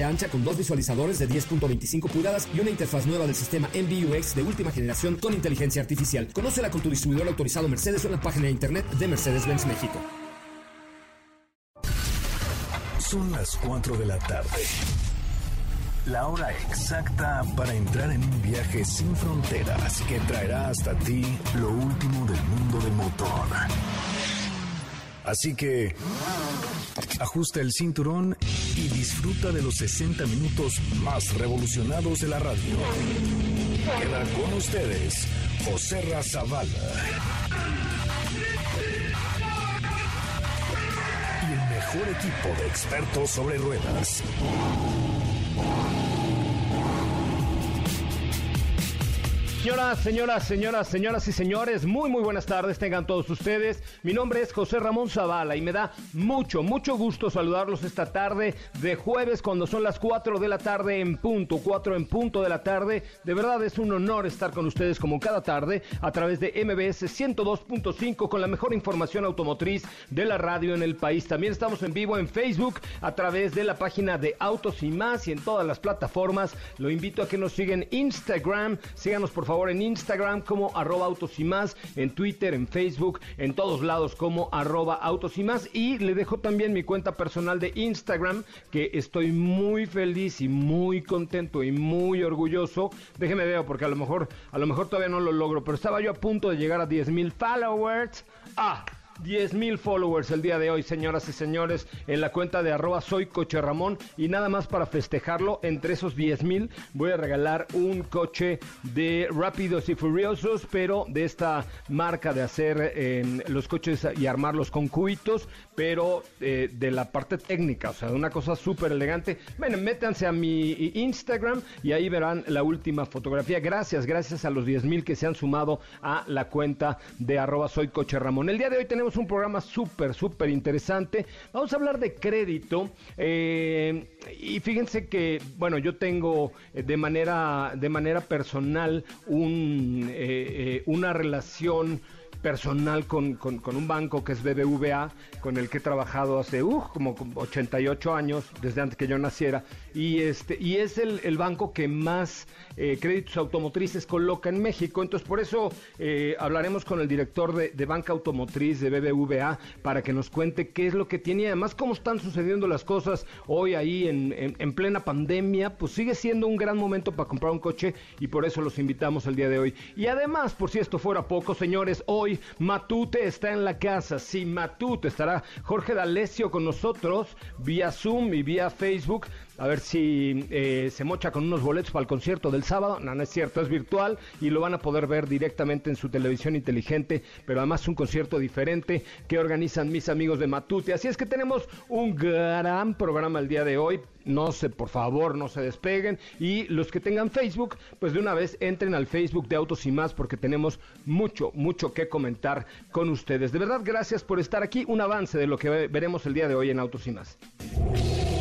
ancha con dos visualizadores de 10.25 pulgadas y una interfaz nueva del sistema MBUX de última generación con inteligencia artificial. Conócela con tu distribuidor autorizado Mercedes en la página de internet de Mercedes-Benz México. Son las 4 de la tarde. La hora exacta para entrar en un viaje sin fronteras que traerá hasta ti lo último del mundo del motor. Así que ajusta el cinturón y disfruta de los 60 minutos más revolucionados de la radio. Queda con ustedes José Razabala. Y el mejor equipo de expertos sobre ruedas. Señoras, señoras, señoras, señoras y señores, muy muy buenas tardes tengan todos ustedes. Mi nombre es José Ramón Zavala y me da mucho, mucho gusto saludarlos esta tarde de jueves cuando son las 4 de la tarde en punto, 4 en punto de la tarde. De verdad es un honor estar con ustedes como cada tarde a través de MBS 102.5 con la mejor información automotriz de la radio en el país. También estamos en vivo en Facebook a través de la página de Autos y más y en todas las plataformas. Lo invito a que nos sigan Instagram, síganos por favor favor en Instagram como arroba autos y más, en Twitter, en Facebook, en todos lados como arroba autos y más. Y le dejo también mi cuenta personal de Instagram, que estoy muy feliz y muy contento y muy orgulloso. Déjeme ver, porque a lo mejor, a lo mejor todavía no lo logro, pero estaba yo a punto de llegar a 10 mil followers. Ah, 10 mil followers el día de hoy, señoras y señores, en la cuenta de arroba soy coche Ramón. Y nada más para festejarlo, entre esos 10 mil voy a regalar un coche de Rápidos y Furiosos, pero de esta marca de hacer eh, los coches y armarlos con cubitos, pero eh, de la parte técnica, o sea, de una cosa súper elegante. Bueno, métanse a mi Instagram y ahí verán la última fotografía. Gracias, gracias a los 10 mil que se han sumado a la cuenta de arroba soy coche Ramón. El día de hoy tenemos un programa súper, súper interesante. Vamos a hablar de crédito. Eh, y fíjense que, bueno, yo tengo eh, de manera, de manera personal un, eh, una relación personal con, un banco que es BBVA, con el que he trabajado hace uh, como 88 años, desde antes que yo naciera, y, este, y es el, banco que más eh, créditos automotrices coloca en México. Entonces, por eso eh, hablaremos con el director de, banca automotriz de BBVA para que nos cuente qué es lo que tiene y además cómo están sucediendo las cosas hoy ahí en, en plena pandemia. Pues sigue siendo un gran momento para comprar un coche y por eso los invitamos el día de hoy. Y además, por si esto fuera poco, señores, hoy Matute está en la casa. Sí, Matute estará Jorge D'Alessio con nosotros vía Zoom y vía Facebook a ver si eh, se mocha con unos boletos para el concierto del sábado. No, no es cierto, es virtual y lo van a poder ver directamente en su televisión inteligente, pero además un concierto diferente que organizan mis amigos de Matute. Así es que tenemos un gran programa el día de hoy. No se, por favor, no se despeguen. Y los que tengan Facebook, pues de una vez entren al Facebook de Autos y más, porque tenemos mucho, mucho que comentar con ustedes. De verdad, gracias por estar aquí. Un avance de lo que veremos el día de hoy en Autos y más.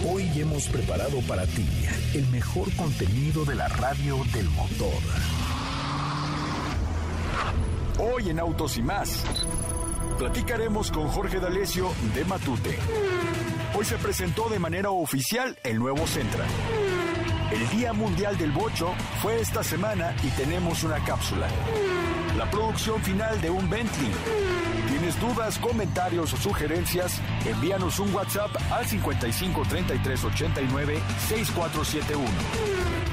Hoy hemos preparado para ti el mejor contenido de la radio del motor. Hoy en Autos y más, platicaremos con Jorge D'Alessio de Matute. Hoy se presentó de manera oficial el nuevo Centra. El Día Mundial del Bocho fue esta semana y tenemos una cápsula. La producción final de un Bentley ¿Tienes dudas, comentarios o sugerencias? Envíanos un WhatsApp al 55 33 89 6471.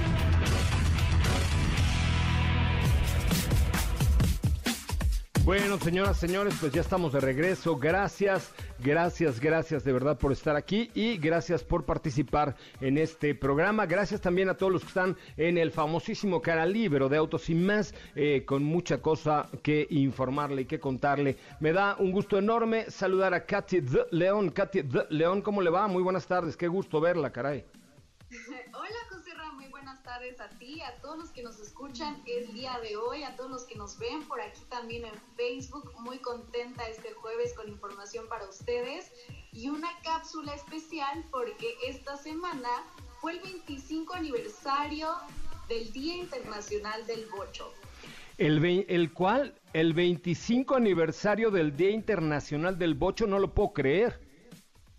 Bueno, señoras, señores, pues ya estamos de regreso. Gracias, gracias, gracias de verdad por estar aquí y gracias por participar en este programa. Gracias también a todos los que están en el famosísimo canal Libro de Autos y más, eh, con mucha cosa que informarle y que contarle. Me da un gusto enorme saludar a Katy León. Katy León, ¿cómo le va? Muy buenas tardes, qué gusto verla, caray. Tardes a ti, a todos los que nos escuchan el día de hoy, a todos los que nos ven por aquí también en Facebook. Muy contenta este jueves con información para ustedes y una cápsula especial porque esta semana fue el 25 aniversario del Día Internacional del Bocho. El, el cual, el 25 aniversario del Día Internacional del Bocho, no lo puedo creer.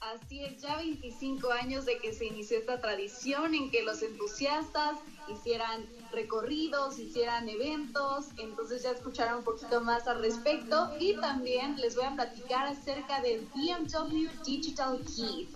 Así es, ya 25 años de que se inició esta tradición en que los entusiastas hicieran recorridos, hicieran eventos, entonces ya escucharon un poquito más al respecto y también les voy a platicar acerca del BMW Digital Key.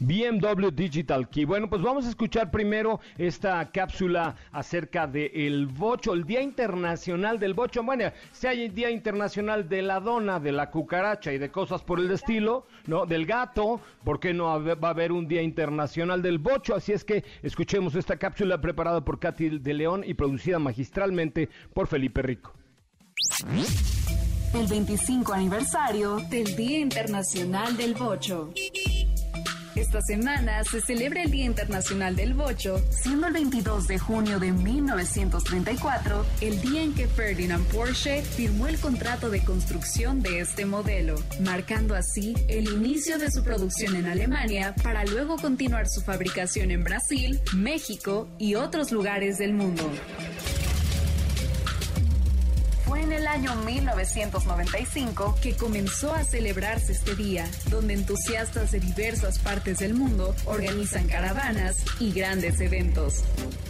BMW Digital Key. Bueno, pues vamos a escuchar primero esta cápsula acerca del el bocho, el Día Internacional del Bocho. Bueno, si hay Día Internacional de la Dona, de la cucaracha y de cosas por el estilo, ¿no? Del gato, ¿por qué no va a haber un Día Internacional del Bocho? Así es que escuchemos esta cápsula preparada por Katy de León y producida magistralmente por Felipe Rico. El 25 aniversario del Día Internacional del Bocho. Esta semana se celebra el Día Internacional del Bocho, siendo el 22 de junio de 1934 el día en que Ferdinand Porsche firmó el contrato de construcción de este modelo, marcando así el inicio de su producción en Alemania para luego continuar su fabricación en Brasil, México y otros lugares del mundo el año 1995 que comenzó a celebrarse este día, donde entusiastas de diversas partes del mundo organizan caravanas y grandes eventos.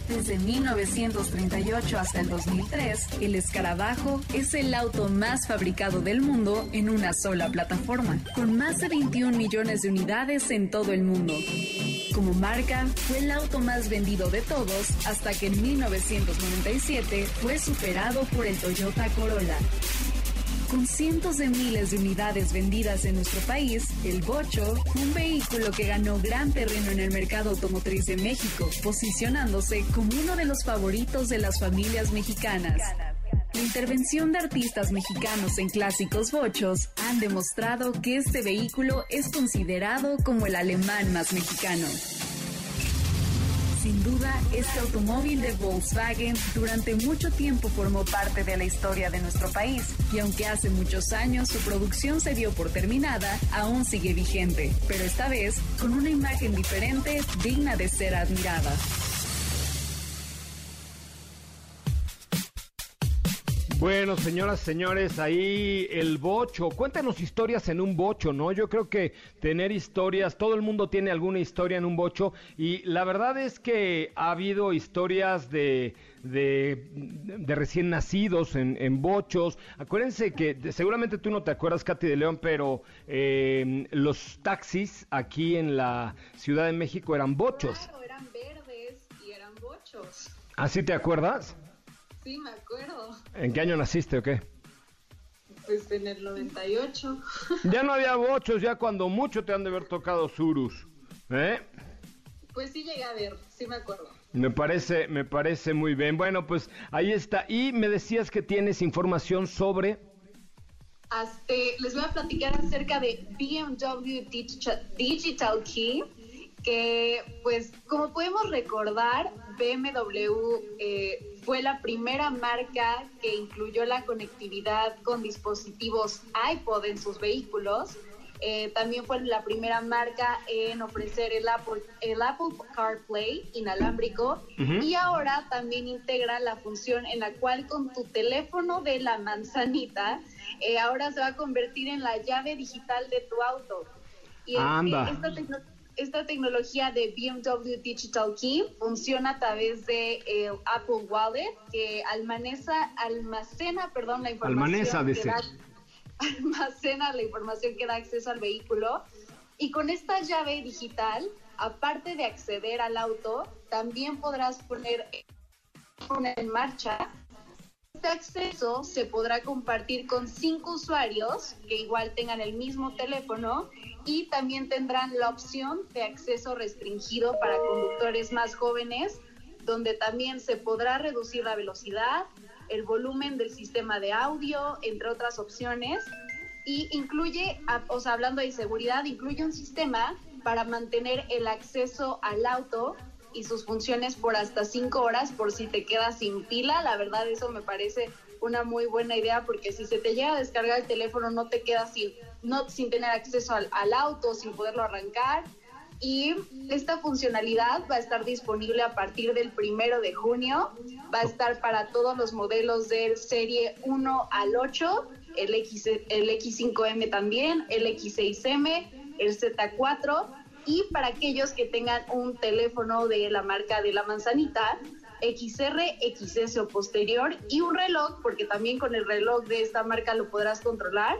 Desde 1938 hasta el 2003, el escarabajo es el auto más fabricado del mundo en una sola plataforma, con más de 21 millones de unidades en todo el mundo. Como marca, fue el auto más vendido de todos hasta que en 1997 fue superado por el Toyota Corolla. Con cientos de miles de unidades vendidas en nuestro país, el Bocho un vehículo que ganó gran terreno en el mercado automotriz de México, posicionándose como uno de los favoritos de las familias mexicanas. La intervención de artistas mexicanos en clásicos bochos han demostrado que este vehículo es considerado como el alemán más mexicano. Sin duda, este automóvil de Volkswagen durante mucho tiempo formó parte de la historia de nuestro país y aunque hace muchos años su producción se dio por terminada, aún sigue vigente, pero esta vez con una imagen diferente digna de ser admirada. Bueno, señoras, señores, ahí el bocho. Cuéntanos historias en un bocho, ¿no? Yo creo que tener historias, todo el mundo tiene alguna historia en un bocho y la verdad es que ha habido historias de, de, recién nacidos en, bochos. Acuérdense que seguramente tú no te acuerdas, Katy de León, pero eh, los taxis aquí en la Ciudad de México eran bochos. Claro, eran verdes y eran bochos. ¿Así te acuerdas? Sí, me acuerdo. ¿En qué año naciste o qué? Pues en el 98. Ya no había bochos, ya cuando mucho te han de haber tocado surus. ¿Eh? Pues sí llegué a ver, sí me acuerdo. Me parece, me parece muy bien. Bueno, pues ahí está. Y me decías que tienes información sobre. les voy a platicar acerca de BMW Digital Key, que pues como podemos recordar, BMW eh, fue la primera marca que incluyó la conectividad con dispositivos iPod en sus vehículos. Eh, también fue la primera marca en ofrecer el Apple, el Apple CarPlay inalámbrico y ahora también integra la función en la cual con tu teléfono de la manzanita eh, ahora se va a convertir en la llave digital de tu auto. Y Anda. esta tecnología esta tecnología de BMW Digital Key funciona a través de eh, Apple Wallet que almaneza, almacena perdón, la información que da, almacena la información que da acceso al vehículo. Y con esta llave digital, aparte de acceder al auto, también podrás poner, poner en marcha este acceso se podrá compartir con cinco usuarios que igual tengan el mismo teléfono y también tendrán la opción de acceso restringido para conductores más jóvenes, donde también se podrá reducir la velocidad, el volumen del sistema de audio, entre otras opciones. Y incluye, o sea, hablando de seguridad, incluye un sistema para mantener el acceso al auto y sus funciones por hasta cinco horas por si te quedas sin pila. La verdad, eso me parece una muy buena idea porque si se te llega a descargar el teléfono no te quedas sin, no, sin tener acceso al, al auto, sin poderlo arrancar. Y esta funcionalidad va a estar disponible a partir del primero de junio. Va a estar para todos los modelos de serie 1 al 8, el, X, el X5M también, el X6M, el Z4 y para aquellos que tengan un teléfono de la marca de la manzanita, XR, XS o posterior y un reloj, porque también con el reloj de esta marca lo podrás controlar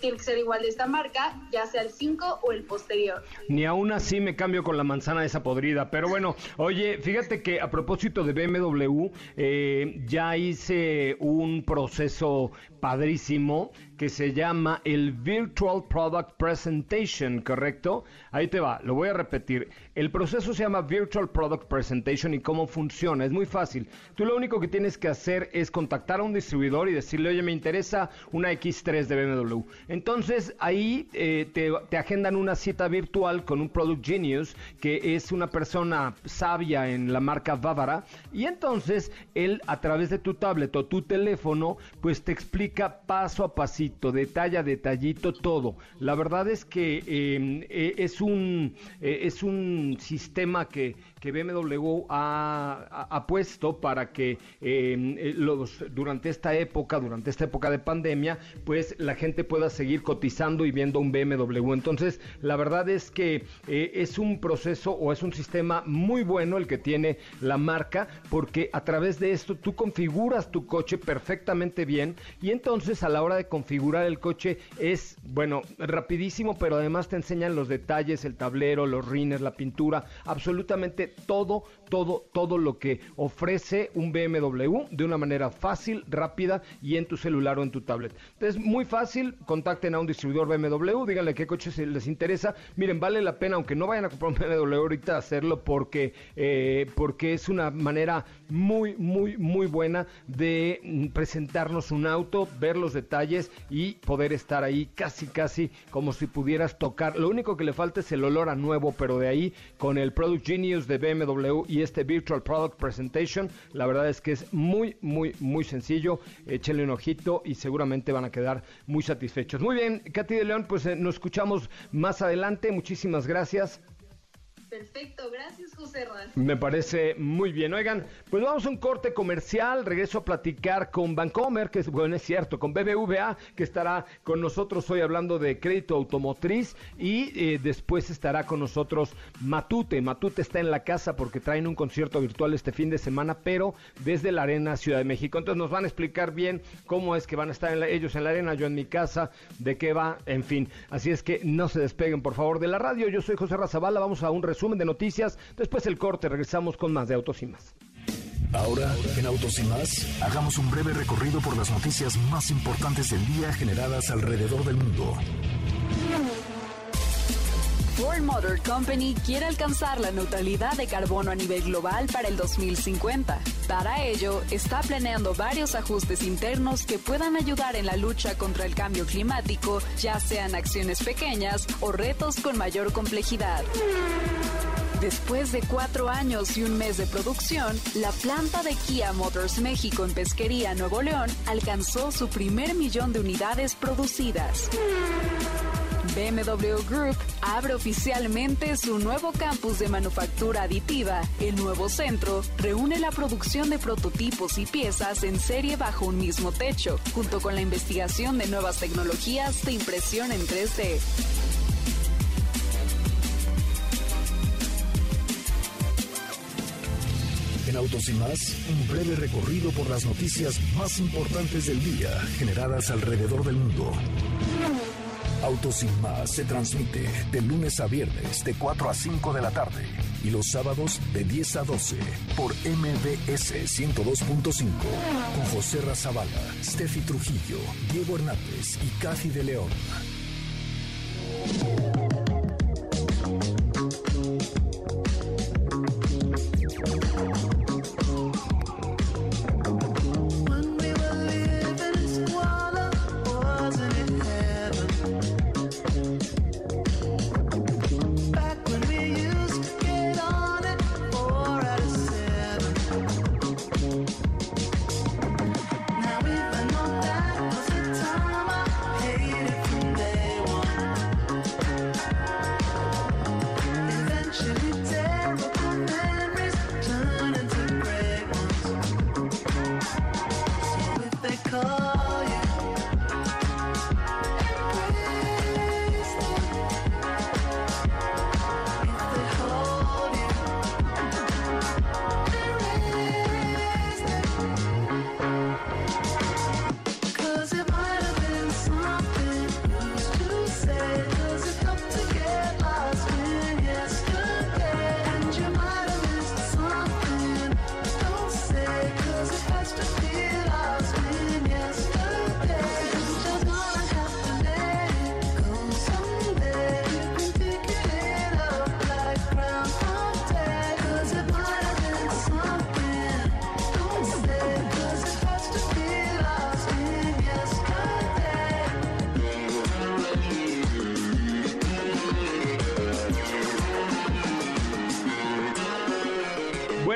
tiene que ser igual de esta marca, ya sea el 5 o el posterior. Ni aún así me cambio con la manzana esa podrida. Pero bueno, oye, fíjate que a propósito de BMW, eh, ya hice un proceso padrísimo que se llama el Virtual Product Presentation, ¿correcto? Ahí te va, lo voy a repetir. El proceso se llama Virtual Product Presentation y cómo funciona. Es muy fácil. Tú lo único que tienes que hacer es contactar a un distribuidor y decirle, oye, me interesa una X3 de BMW. Entonces ahí eh, te, te agendan una cita virtual con un Product Genius, que es una persona sabia en la marca Bávara. Y entonces él a través de tu tablet o tu teléfono, pues te explica paso a pasito, detalle a detallito, todo. La verdad es que em, eh, es, un, eh, es un sistema que, que BMW ha, puesto para que em, eh, los, durante esta época, durante esta época de pandemia, pues la gente pueda seguir cotizando y viendo un BMW. Entonces, la verdad es que es un proceso o es un sistema muy bueno el que tiene la marca, porque a través de esto tú configuras tu coche perfectamente bien y entonces a la hora de configurar el coche es, bueno, rapidísimo, pero además te enseñan los detalles, el tablero, los rines, la pintura, absolutamente todo, todo, todo lo que ofrece un BMW de una manera fácil, rápida y en tu celular o en tu tablet. Entonces, muy fácil, contacten a un distribuidor BMW, díganle qué coche les interesa. Miren, vale la pena, aunque no vayan a comprar un BMW ahorita, hacerlo porque, eh, porque es una manera muy, muy, muy buena de mm, presentarnos un auto, ver los detalles y poder estar ahí casi, casi como si pudieras tocar. Lo único que le falta es el olor a nuevo, pero de ahí con el Product Genius de BMW y este Virtual Product Presentation, la verdad es que es muy, muy, muy sencillo. Échenle un ojito y seguramente van a quedar muy satisfechos. Muy bien, Katy de León, pues eh, nos escuchamos más adelante. Muchísimas gracias. Perfecto, gracias José Me parece muy bien. Oigan, pues vamos a un corte comercial, regreso a platicar con Bancomer, que es, bueno, es cierto, con BBVA, que estará con nosotros hoy hablando de crédito automotriz y eh, después estará con nosotros Matute. Matute está en la casa porque traen un concierto virtual este fin de semana, pero desde la Arena Ciudad de México. Entonces nos van a explicar bien cómo es que van a estar ellos en la arena, yo en mi casa, de qué va, en fin. Así es que no se despeguen, por favor, de la radio. Yo soy José Razabala, vamos a un resumen de noticias. Después el corte, regresamos con más de Autos y más. Ahora, en Autos y más, hagamos un breve recorrido por las noticias más importantes del día generadas alrededor del mundo. Ford Motor Company quiere alcanzar la neutralidad de carbono a nivel global para el 2050. Para ello, está planeando varios ajustes internos que puedan ayudar en la lucha contra el cambio climático, ya sean acciones pequeñas o retos con mayor complejidad. Después de cuatro años y un mes de producción, la planta de Kia Motors México en Pesquería, Nuevo León, alcanzó su primer millón de unidades producidas. BMW Group abre oficialmente su nuevo campus de manufactura aditiva. El nuevo centro reúne la producción de prototipos y piezas en serie bajo un mismo techo, junto con la investigación de nuevas tecnologías de impresión en 3D. En Autos y más, un breve recorrido por las noticias más importantes del día generadas alrededor del mundo. Autos sin más se transmite de lunes a viernes de 4 a 5 de la tarde y los sábados de 10 a 12 por MBS 102.5 con José Razabala, Steffi Trujillo, Diego Hernández y Cathy de León.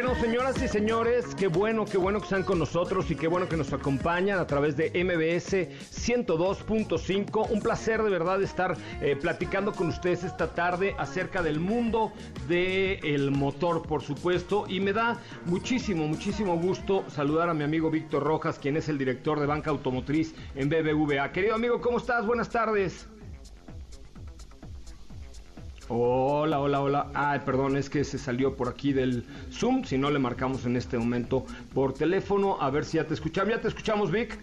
Bueno, señoras y señores, qué bueno, qué bueno que están con nosotros y qué bueno que nos acompañan a través de MBS 102.5. Un placer de verdad estar eh, platicando con ustedes esta tarde acerca del mundo del motor, por supuesto. Y me da muchísimo, muchísimo gusto saludar a mi amigo Víctor Rojas, quien es el director de Banca Automotriz en BBVA. Querido amigo, ¿cómo estás? Buenas tardes. Hola, hola, hola. Ay, perdón, es que se salió por aquí del Zoom. Si no, le marcamos en este momento por teléfono. A ver si ya te escuchamos. ¿Ya te escuchamos, Vic?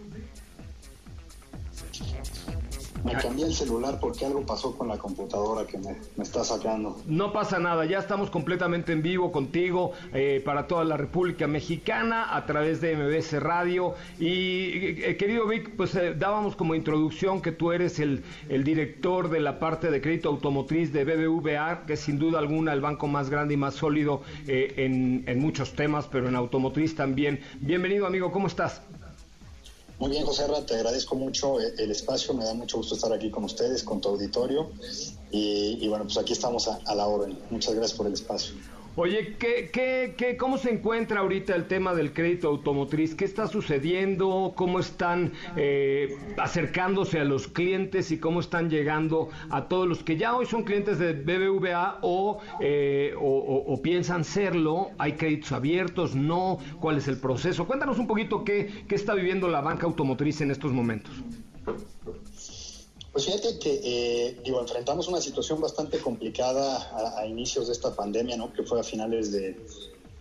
Me cambié el celular porque algo pasó con la computadora que me, está sacando. No pasa nada, ya estamos completamente en vivo contigo eh, para toda la República Mexicana a través de MBS Radio. Y eh, querido Vic, pues eh, dábamos como introducción que tú eres el, el director de la parte de crédito automotriz de BBVA, que es sin duda alguna el banco más grande y más sólido en, en muchos temas, pero en automotriz también. Bienvenido amigo, ¿cómo estás? Muy bien, José Ra, te agradezco mucho el espacio, me da mucho gusto estar aquí con ustedes, con tu auditorio y, bueno, pues aquí estamos a la orden. Muchas gracias por el espacio. Oye, ¿qué, qué, qué, ¿cómo se encuentra ahorita el tema del crédito automotriz? ¿Qué está sucediendo? ¿Cómo están eh, acercándose a los clientes y cómo están llegando a todos los que ya hoy son clientes de BBVA eh, o, o, piensan serlo? ¿Hay créditos abiertos? ¿No? ¿Cuál es el proceso? Cuéntanos un poquito qué, qué está viviendo la banca automotriz en estos momentos. Pues fíjate que, eh, digo, enfrentamos una situación bastante complicada a, inicios de esta pandemia, ¿no? Que fue a finales de,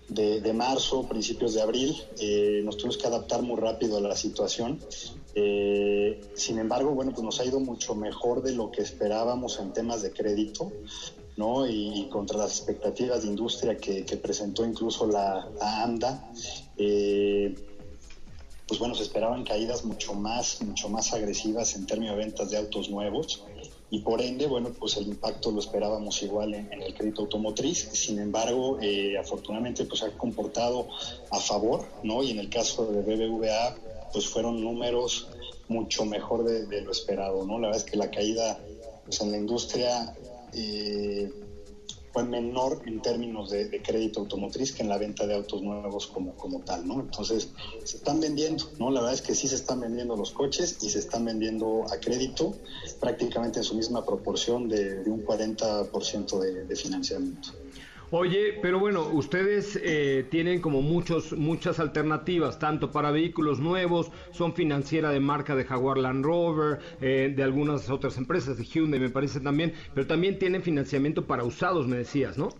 de, marzo, principios de abril. Eh, nos tuvimos que adaptar muy rápido a la situación. Eh, sin embargo, bueno, pues nos ha ido mucho mejor de lo que esperábamos en temas de crédito, ¿no? Y, contra las expectativas de industria que, presentó incluso la, la AMDA. Pues bueno, se esperaban caídas mucho más, mucho más agresivas en términos de ventas de autos nuevos y por ende, bueno, pues el impacto lo esperábamos igual en, el crédito automotriz. Sin embargo, eh, afortunadamente, pues ha comportado a favor, ¿no? Y en el caso de BBVA, pues fueron números mucho mejor de, lo esperado, ¿no? La verdad es que la caída, pues en la industria eh, fue menor en términos de, crédito automotriz que en la venta de autos nuevos como, como tal, ¿no? Entonces, se están vendiendo, ¿no? La verdad es que sí se están vendiendo los coches y se están vendiendo a crédito prácticamente en su misma proporción de, un 40% de, de financiamiento. Oye, pero bueno, ustedes eh, tienen como muchos, muchas alternativas, tanto para vehículos nuevos, son financiera de marca de Jaguar Land Rover, eh, de algunas otras empresas, de Hyundai me parece también, pero también tienen financiamiento para usados, me decías, ¿no?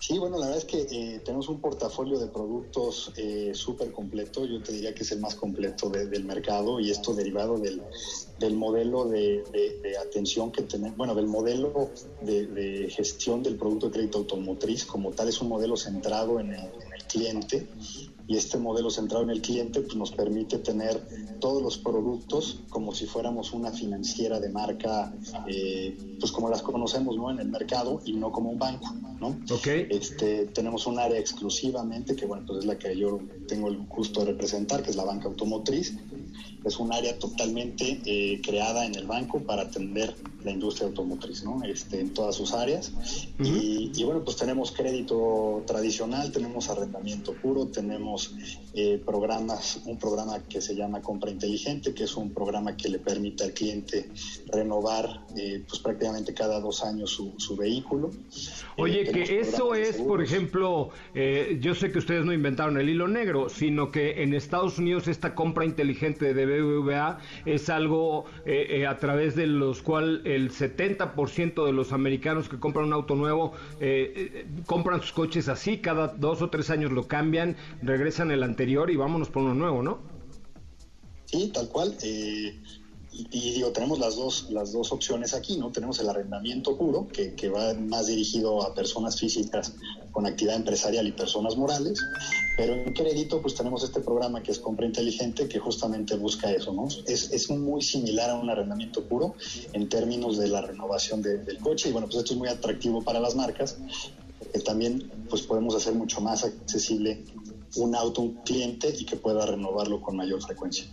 Sí, bueno, la verdad es que eh, tenemos un portafolio de productos eh, súper completo, yo te diría que es el más completo del mercado y esto derivado del, del modelo de, atención que tenemos, bueno, del modelo de, gestión del producto de crédito automotriz como tal, es un modelo centrado en el cliente y este modelo centrado en el cliente pues, nos permite tener todos los productos como si fuéramos una financiera de marca, eh, pues como las conocemos ¿no? en el mercado y no como un banco. ¿no? Okay. Este, tenemos un área exclusivamente, que bueno, pues es la que yo tengo el gusto de representar, que es la banca automotriz. Es un área totalmente eh, creada en el banco para atender la industria automotriz, ¿no? Este, en todas sus áreas. y, y, bueno, pues tenemos crédito tradicional, tenemos arrendamiento puro, tenemos eh, programas, un programa que se llama Compra Inteligente, que es un programa que le permite al cliente renovar eh, pues prácticamente cada dos años su, su vehículo. Oye, eh, que eso es, por ejemplo, yo sé que ustedes no inventaron el hilo negro, sino que en Estados Unidos esta compra inteligente de BBVA es algo a través de los cuales el 70% de los americanos que compran un auto nuevo compran sus coches así, cada dos o tres años lo cambian, regresan el anterior y vámonos por uno nuevo, ¿no? Sí, tal cual. Eh, y, digo, tenemos las dos, las dos opciones aquí, ¿no? Tenemos el arrendamiento puro, que, que, va más dirigido a personas físicas con actividad empresarial y personas morales, pero en crédito pues tenemos este programa que es compra inteligente que justamente busca eso, ¿no? Es, es muy similar a un arrendamiento puro en términos de la renovación del coche y bueno, pues esto es muy atractivo para las marcas, porque también pues podemos hacer mucho más accesible un auto un cliente y que pueda renovarlo con mayor frecuencia.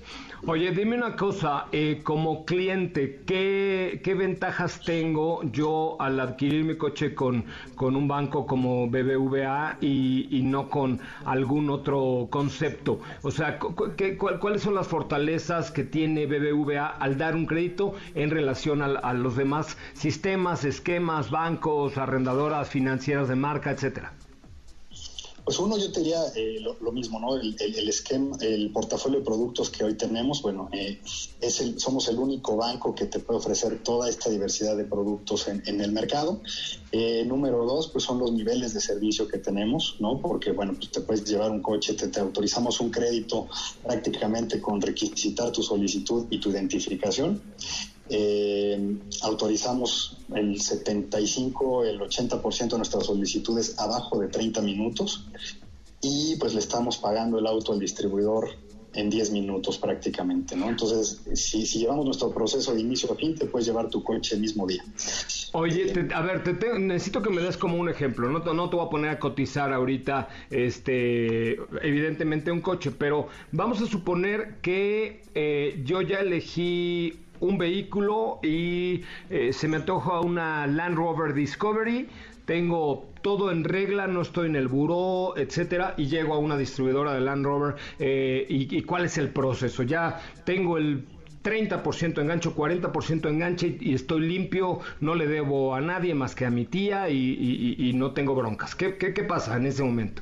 Oye, dime una cosa, eh, como cliente, ¿qué, ¿qué, ventajas tengo yo al adquirir mi coche con, con un banco como BBVA y, y no con algún otro concepto? O sea, ¿qué, ¿cuáles son las fortalezas que tiene BBVA al dar un crédito en relación a, a los demás sistemas, esquemas, bancos, arrendadoras financieras de marca, etcétera? Pues uno, yo te diría eh, lo, mismo, ¿no? El, esquema, el portafolio de productos que hoy tenemos, bueno, eh, es el, somos el único banco que te puede ofrecer toda esta diversidad de productos en, el mercado. Eh, número dos, pues son los niveles de servicio que tenemos, ¿no? Porque, bueno, pues te puedes llevar un coche, te, te autorizamos un crédito prácticamente con requisitar tu solicitud y tu identificación. Eh, autorizamos el 75, el 80% de nuestras solicitudes abajo de 30 minutos y pues le estamos pagando el auto al distribuidor en 10 minutos prácticamente, ¿no? Entonces, si, llevamos nuestro proceso de inicio a fin, te puedes llevar tu coche el mismo día. Oye, a ver, te, necesito que me des como un ejemplo, no, no te voy a poner a cotizar ahorita, este, evidentemente un coche, pero vamos a suponer que eh, yo ya elegí un vehículo y eh, se me antoja una Land Rover Discovery, tengo todo en regla, no estoy en el buró, etcétera, y llego a una distribuidora de Land Rover eh, y, cuál es el proceso. Ya tengo el 30% engancho, 40% enganche y, estoy limpio, no le debo a nadie más que a mi tía y, no tengo broncas. ¿Qué, qué, qué pasa en ese momento?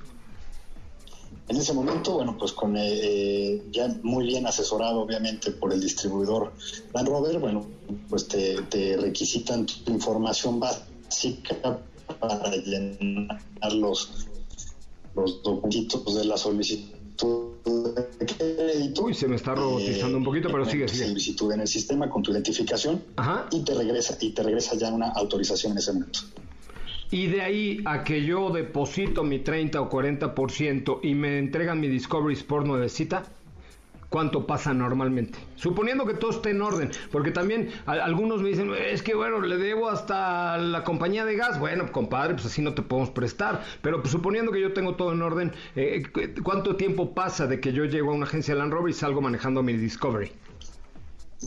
En ese momento, bueno, pues con eh, eh, ya muy bien asesorado, obviamente, por el distribuidor Land Rover, bueno, pues te, requisitan tu información básica para llenar los, los documentos de la solicitud de crédito. Uy, se me está robotizando un poquito, pero sigue, sigue. Solicitud en el sistema con tu identificación y te regresa y te regresa ya una autorización en ese momento. Y de ahí a que yo deposito mi 30 o 40% y me entregan mi Discovery Sport nuevecita, ¿cuánto pasa normalmente? Suponiendo que todo esté en orden, porque también algunos me dicen, es que bueno, le debo hasta la compañía de gas. Bueno, compadre, pues así no te podemos prestar. Pero pues, suponiendo que yo tengo todo en orden, eh, ¿cuánto tiempo pasa de que yo llego a una agencia Land Rover y salgo manejando mi Discovery?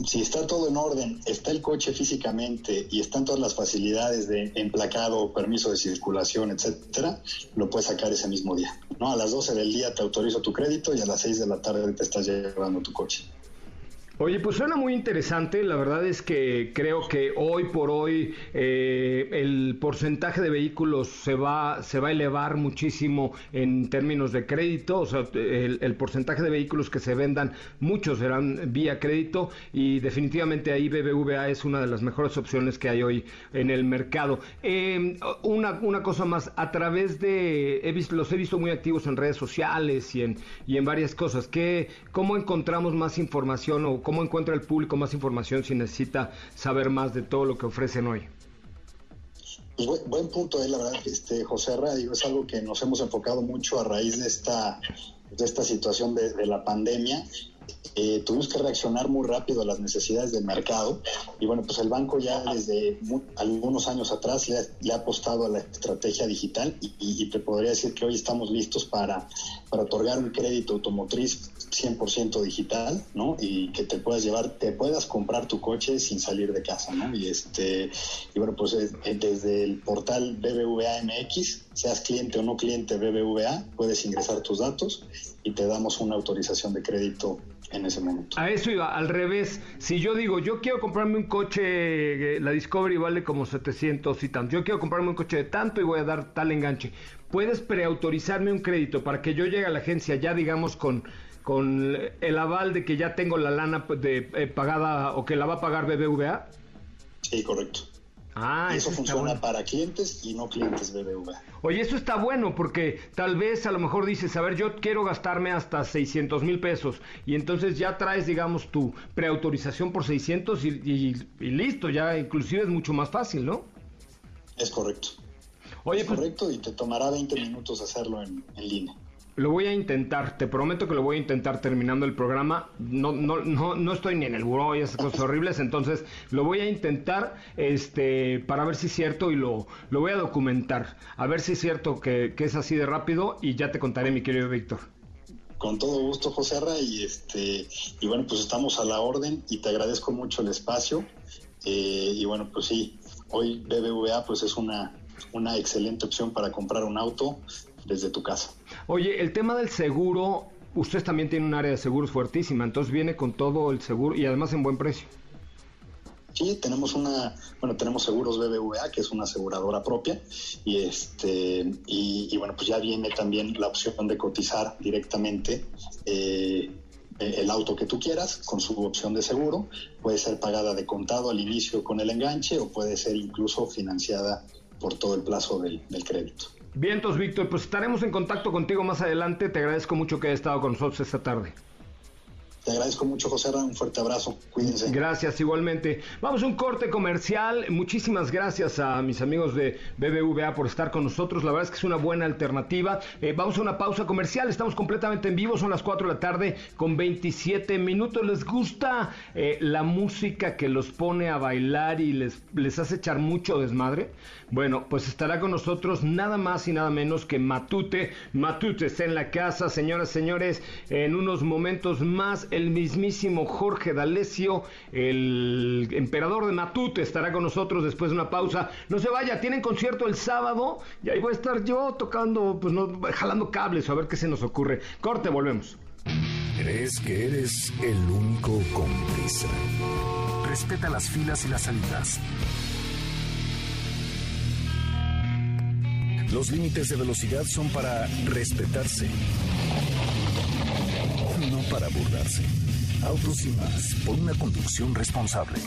Si está todo en orden, está el coche físicamente y están todas las facilidades de emplacado, permiso de circulación, etcétera, lo puedes sacar ese mismo día. ¿no? A las 12 del día te autorizo tu crédito y a las 6 de la tarde te estás llevando tu coche. Oye, pues suena muy interesante. La verdad es que creo que hoy por hoy eh, el porcentaje de vehículos se va, se va a elevar muchísimo en términos de crédito. O sea, el, porcentaje de vehículos que se vendan, muchos serán vía crédito y definitivamente ahí BBVA es una de las mejores opciones que hay hoy en el mercado. Eh, una, una cosa más, a través de, he visto, los he visto muy activos en redes sociales y en, y en varias cosas. ¿Qué, ¿Cómo encontramos más información o ¿Cómo encuentra el público más información si necesita saber más de todo lo que ofrecen hoy? Pues buen, punto, eh, la verdad, este, José Radio, es algo que nos hemos enfocado mucho a raíz de esta, de esta situación de, de la pandemia eh, tuvimos que reaccionar muy rápido a las necesidades del mercado y bueno, pues el banco ya desde algunos años atrás le ha, apostado a la estrategia digital y, te podría decir que hoy estamos listos para, para otorgar un crédito automotriz 100% digital, ¿no? Y que te puedas llevar, te puedas comprar tu coche sin salir de casa, ¿no? Y este, y bueno, pues eh, desde el portal BBVA MX, seas cliente o no cliente BBVA, puedes ingresar tus datos y te damos una autorización de crédito en ese momento. A eso iba, al revés. Si yo digo, yo quiero comprarme un coche, eh, la Discovery vale como 700 y tanto, yo quiero comprarme un coche de tanto y voy a dar tal enganche, ¿puedes preautorizarme un crédito para que yo llegue a la agencia ya, digamos, con, con el aval de que ya tengo la lana de, eh, pagada o que la va a pagar BBVA? Sí, correcto. Ah, eso, funciona para clientes y no clientes BBVA. Oye, eso está bueno porque tal vez a lo mejor dices, a ver, yo quiero gastarme hasta 600 mil pesos y entonces ya traes, digamos, tu preautorización por 600 y, listo, ya inclusive es mucho más fácil, ¿no? Es correcto. Oye, es pues correcto y te tomará 20 minutos hacerlo en línea. Lo voy a intentar, te prometo que lo voy a intentar terminando el programa. No, no, no, no estoy ni en el buró y esas cosas horribles, entonces lo voy a intentar este, para ver si es cierto y lo, lo voy a documentar. A ver si es cierto que, que es así de rápido y ya te contaré, mi querido Víctor. Con todo gusto, José Arra, y este y bueno, pues estamos a la orden y te agradezco mucho el espacio. Eh, y bueno, pues sí, hoy BBVA pues es una, una excelente opción para comprar un auto desde tu casa. Oye, el tema del seguro, ustedes también tienen un área de seguros fuertísima, entonces viene con todo el seguro y además en buen precio. Sí, tenemos una, bueno, tenemos seguros BBVA, que es una aseguradora propia, y este, y, bueno, pues ya viene también la opción de cotizar directamente eh, el auto que tú quieras con su opción de seguro. Puede ser pagada de contado al inicio con el enganche o puede ser incluso financiada por todo el plazo del crédito. Vientos, Víctor, pues estaremos en contacto contigo más adelante. Te agradezco mucho que hayas estado con nosotros esta tarde. Te agradezco mucho, José Un fuerte abrazo. Cuídense. Gracias, igualmente. Vamos a un corte comercial. Muchísimas gracias a mis amigos de BBVA por estar con nosotros. La verdad es que es una buena alternativa. Eh, vamos a una pausa comercial. Estamos completamente en vivo. Son las 4 de la tarde con 27 minutos. ¿Les gusta eh, la música que los pone a bailar y les, les hace echar mucho desmadre? Bueno, pues estará con nosotros nada más y nada menos que Matute. Matute está en la casa, señoras, señores. En unos momentos más el mismísimo Jorge D'Alessio, el emperador de Matute, estará con nosotros después de una pausa. No se vaya, tienen concierto el sábado y ahí voy a estar yo tocando, pues no, jalando cables a ver qué se nos ocurre. Corte, volvemos. ¿Crees que eres el único con prisa? Respeta las filas y las salidas. Los límites de velocidad son para respetarse para burlarse. Autos y más, por una conducción responsable.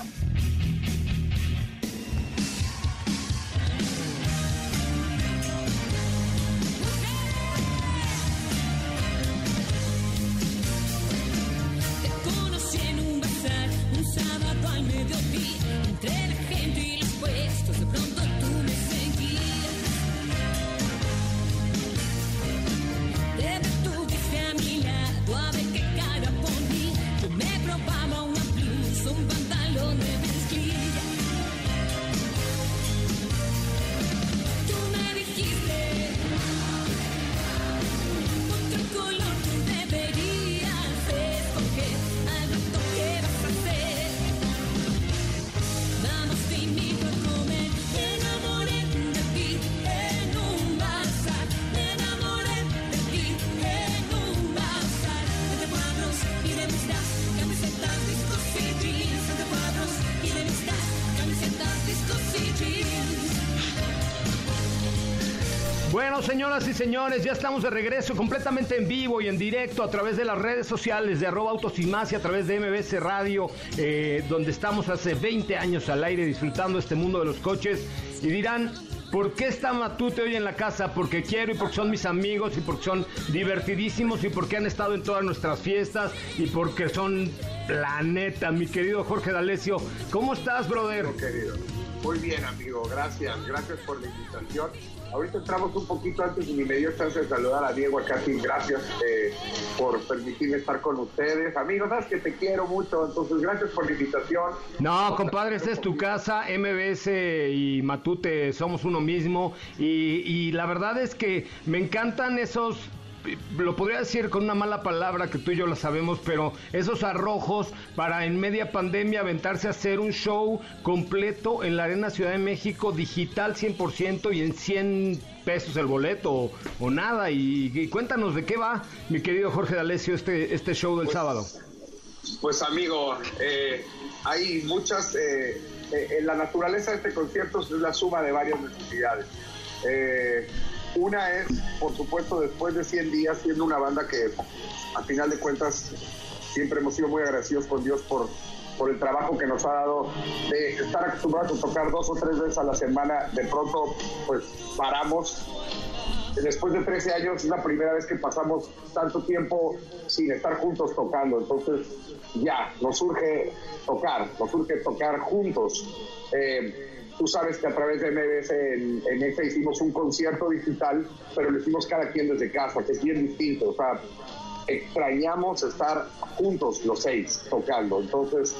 Señores, ya estamos de regreso completamente en vivo y en directo a través de las redes sociales de arroba autos y más y a través de MBC Radio, eh, donde estamos hace 20 años al aire disfrutando este mundo de los coches. Y dirán, ¿Por qué está Matute hoy en la casa? Porque quiero y porque son mis amigos y porque son divertidísimos y porque han estado en todas nuestras fiestas y porque son planeta, mi querido Jorge D'Alessio. ¿Cómo estás, brother? querido. Muy bien, amigo. Gracias. Gracias por la invitación Ahorita entramos un poquito antes y me dio chance de saludar a Diego acá. Gracias eh, por permitirme estar con ustedes. Amigos, sabes que te quiero mucho, entonces gracias por la invitación. No, compadre, esta es tu casa, MBS y Matute somos uno mismo. Y la verdad es que me encantan esos lo podría decir con una mala palabra que tú y yo la sabemos, pero esos arrojos para en media pandemia aventarse a hacer un show completo en la Arena Ciudad de México, digital 100% y en 100 pesos el boleto o, nada. Y, cuéntanos de qué va, mi querido Jorge D'Alessio, este, este show del pues, sábado. Pues amigo, eh, hay muchas... Eh, eh, en la naturaleza de este concierto es la suma de varias necesidades. Eh, una es, por supuesto, después de 100 días, siendo una banda que, a final de cuentas, siempre hemos sido muy agradecidos con Dios por, por el trabajo que nos ha dado de estar acostumbrados a tocar dos o tres veces a la semana. De pronto, pues paramos. Después de 13 años es la primera vez que pasamos tanto tiempo sin estar juntos tocando. Entonces, ya, nos surge tocar, nos surge tocar juntos. Eh, Tú sabes que a través de MBS en, en este hicimos un concierto digital, pero lo hicimos cada quien desde casa, que es bien distinto. O sea, extrañamos estar juntos los seis tocando. Entonces,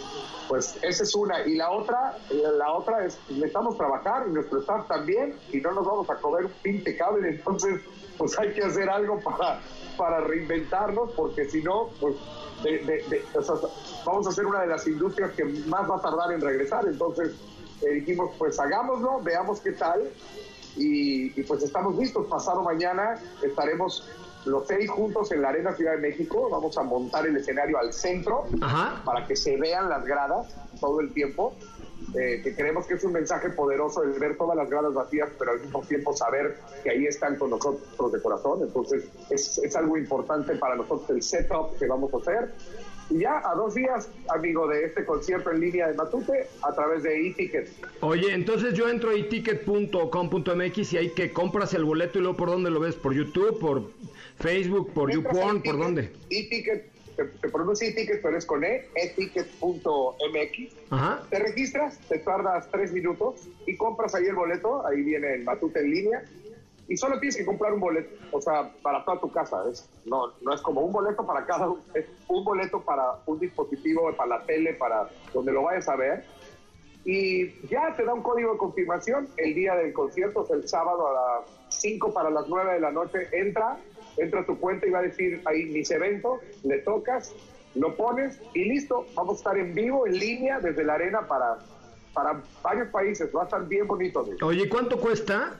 pues esa es una. Y la otra, la otra es, necesitamos trabajar y nuestro staff también y no nos vamos a comer un pinte cable. Entonces, pues hay que hacer algo para, para reinventarnos porque si no, pues vamos a ser una de las industrias que más va a tardar en regresar. Entonces eh, dijimos, pues hagámoslo, veamos qué tal. Y, y, pues estamos listos. Pasado mañana estaremos los seis juntos en la Arena Ciudad de México. Vamos a montar el escenario al centro para que se vean las gradas todo el tiempo. Eh, que creemos que es un mensaje poderoso el ver todas las gradas vacías, pero al mismo tiempo saber que ahí están con nosotros de corazón. Entonces, es, es algo importante para nosotros el setup que vamos a hacer. Y ya a dos días, amigo, de este concierto en línea de Matute a través de eTicket. Oye, entonces yo entro a eticket.com.mx y ahí que compras el boleto y luego por dónde lo ves, por YouTube, por Facebook, por YouPorn, por dónde. eTicket te, te pronuncia e-ticket, pero es con E, eticket.mx. Te registras, te tardas tres minutos y compras ahí el boleto, ahí viene el Matute en línea. Y solo tienes que comprar un boleto, o sea, para toda tu casa. Es, no, no es como un boleto para cada, es un boleto para un dispositivo, para la tele, para donde lo vayas a ver. Y ya te da un código de confirmación el día del concierto, es el sábado a las 5 para las 9 de la noche. Entra, entra a tu cuenta y va a decir ahí mis eventos, le tocas, lo pones y listo. Vamos a estar en vivo, en línea, desde la arena para, para varios países. Va a estar bien bonito. Oye, ¿cuánto cuesta?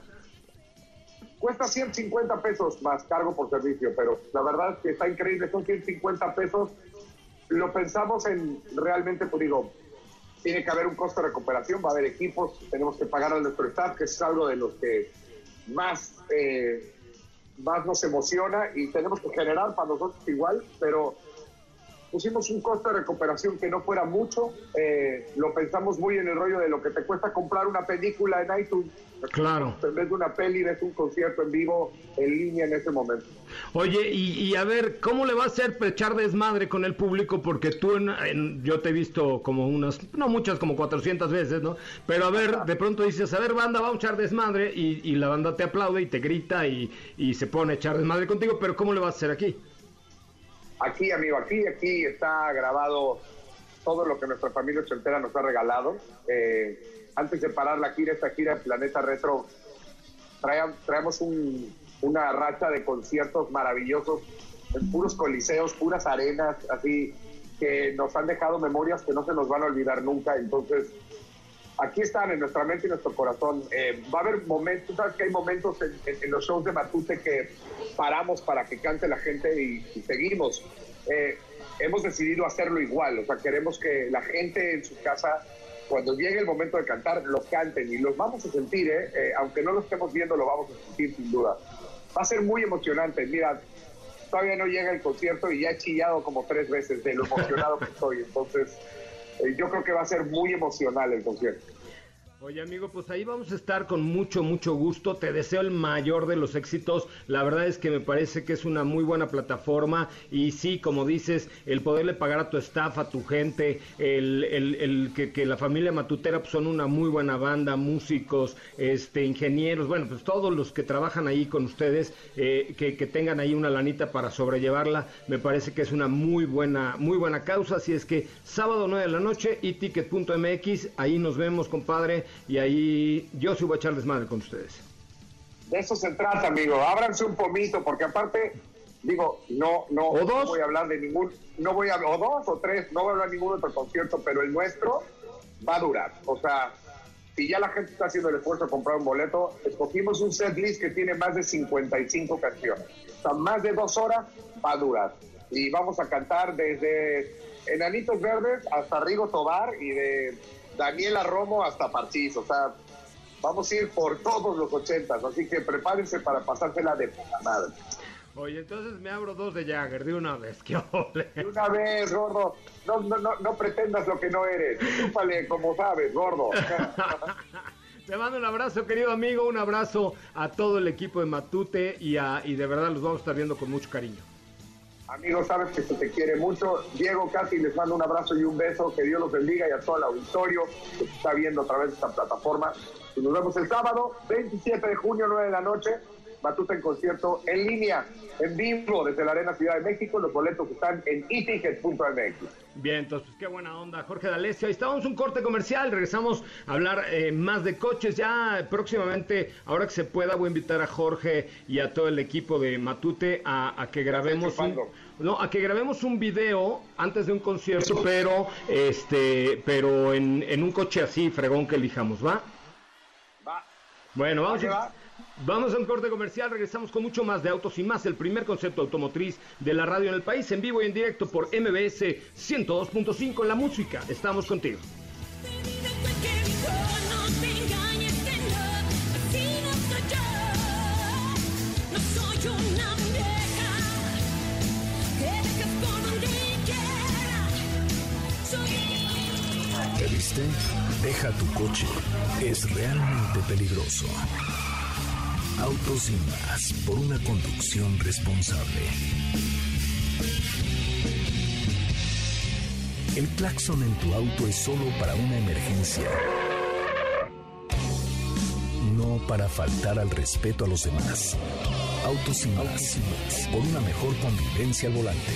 Cuesta 150 pesos más cargo por servicio, pero la verdad es que está increíble. Son 150 pesos. Lo pensamos en realmente, pues digo, tiene que haber un costo de recuperación, va a haber equipos, tenemos que pagar a nuestro staff, que es algo de los que más eh, más nos emociona y tenemos que generar para nosotros igual, pero pusimos un costo de recuperación que no fuera mucho, eh, lo pensamos muy en el rollo de lo que te cuesta comprar una película en iTunes. Claro. En vez de una peli, ves un concierto en vivo en línea en ese momento. Oye, y, a ver, ¿cómo le va a hacer echar desmadre con el público? Porque tú, yo te he visto como unas, no muchas, como 400 veces, ¿no? Pero a ver, de pronto dices, a ver, banda, vamos a echar desmadre, y, y la banda te aplaude y te grita y, y se pone a echar desmadre contigo, pero ¿cómo le vas a hacer aquí? Aquí, amigo, aquí, aquí está grabado todo lo que nuestra familia ochentera nos ha regalado. Eh, antes de parar la gira, esta gira Planeta Retro, traemos una racha de conciertos maravillosos en puros coliseos, puras arenas, así que nos han dejado memorias que no se nos van a olvidar nunca. Entonces, aquí están en nuestra mente y nuestro corazón. Eh, va a haber momentos, sabes que hay momentos en, los shows de Matute que paramos para que cante la gente y, seguimos. Eh, hemos decidido hacerlo igual, o sea, queremos que la gente en su casa, cuando llegue el momento de cantar, lo canten y los vamos a sentir, ¿eh? eh aunque no lo estemos viendo, lo vamos a sentir sin duda. Va a ser muy emocionante, mira, todavía no llega el concierto y ya he chillado como tres veces de lo emocionado que estoy, entonces eh, yo creo que va a ser muy emocional el concierto. Oye amigo, pues ahí vamos a estar con mucho, mucho gusto. Te deseo el mayor de los éxitos. La verdad es que me parece que es una muy buena plataforma y sí, como dices, el poderle pagar a tu staff, a tu gente, el, el, que, la familia Matutera pues, son una muy buena banda, músicos, este, ingenieros, bueno, pues todos los que trabajan ahí con ustedes, eh, que, que, tengan ahí una lanita para sobrellevarla, me parece que es una muy buena, muy buena causa. Así es que sábado 9 de la noche, ticket.mx, ahí nos vemos, compadre y ahí yo sí voy a echarles madre con ustedes. De eso se trata, amigo. Ábranse un pomito, porque aparte, digo, no, no, voy a hablar de ningún, no voy a, o dos o tres, no voy a hablar de ningún otro concierto, pero el nuestro va a durar. O sea, si ya la gente está haciendo el esfuerzo de comprar un boleto, escogimos un set list que tiene más de 55 canciones. O sea, más de dos horas va a durar. Y vamos a cantar desde Enanitos Verdes hasta Rigo Tobar y de Daniela Romo hasta Parchís, o sea, vamos a ir por todos los ochentas, así que prepárense para pasársela de puta madre. Oye, entonces me abro dos de Jagger de una vez, qué ole. De una vez, gordo. No, no, no, no pretendas lo que no eres. Chúpale como sabes, gordo. Te mando un abrazo, querido amigo, un abrazo a todo el equipo de Matute y, a, y de verdad los vamos a estar viendo con mucho cariño. Amigos, sabes que se te quiere mucho. Diego, Casi, les mando un abrazo y un beso. Que Dios los bendiga y a todo el auditorio que está viendo a través de esta plataforma. Nos vemos el sábado, 27 de junio, 9 de la noche. Matute en concierto en línea, en vivo desde la Arena Ciudad de México. Los boletos están en iticket.mx. Bien, entonces, pues, qué buena onda, Jorge D'Alessio. Ahí estábamos un corte comercial, regresamos a hablar eh, más de coches. Ya próximamente, ahora que se pueda, voy a invitar a Jorge y a todo el equipo de Matute a, que grabemos un, no, a que grabemos un video antes de un concierto, pero este, pero en, en un coche así, fregón que elijamos, ¿va? Va. Bueno, vamos. a... Vamos a un corte comercial, regresamos con mucho más de autos y más, el primer concepto automotriz de la radio en el país, en vivo y en directo por MBS 102.5 en la música. Estamos contigo. ¿Te viste? Deja tu coche. Es realmente peligroso. Autos y más por una conducción responsable. El claxon en tu auto es solo para una emergencia. No para faltar al respeto a los demás. Autos y más por una mejor convivencia al volante.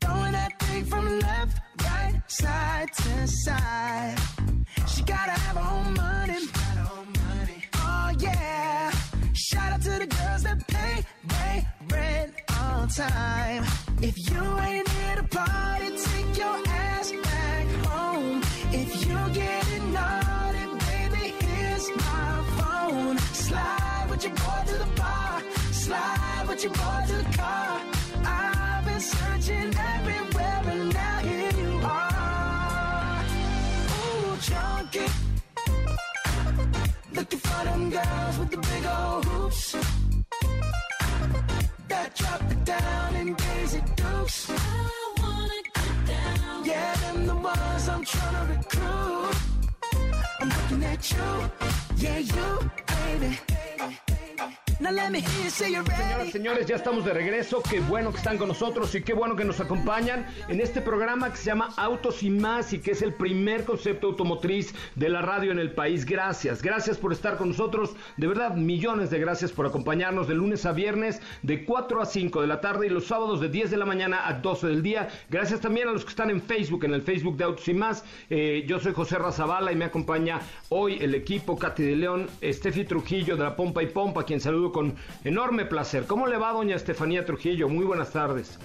Throwing that thing from left, right, side to side. She gotta have her own money. Oh yeah. Shout out to the girls that pay, pay rent on time. Girls with the big old hoops. That drop it down and Daisy Dukes. I wanna get down. Yeah, them the ones I'm trying to recruit. I'm looking at you. Yeah, you, baby. Señoras, señores, ya estamos de regreso. Qué bueno que están con nosotros y qué bueno que nos acompañan en este programa que se llama Autos y más y que es el primer concepto automotriz de la radio en el país. Gracias, gracias por estar con nosotros. De verdad, millones de gracias por acompañarnos de lunes a viernes de 4 a 5 de la tarde y los sábados de 10 de la mañana a 12 del día. Gracias también a los que están en Facebook, en el Facebook de Autos y más. Eh, yo soy José Razabala y me acompaña hoy el equipo Katy de León, Steffi Trujillo de la Pompa y Pompa, quien saludo con enorme placer. ¿Cómo le va, doña Estefanía Trujillo? Muy buenas tardes.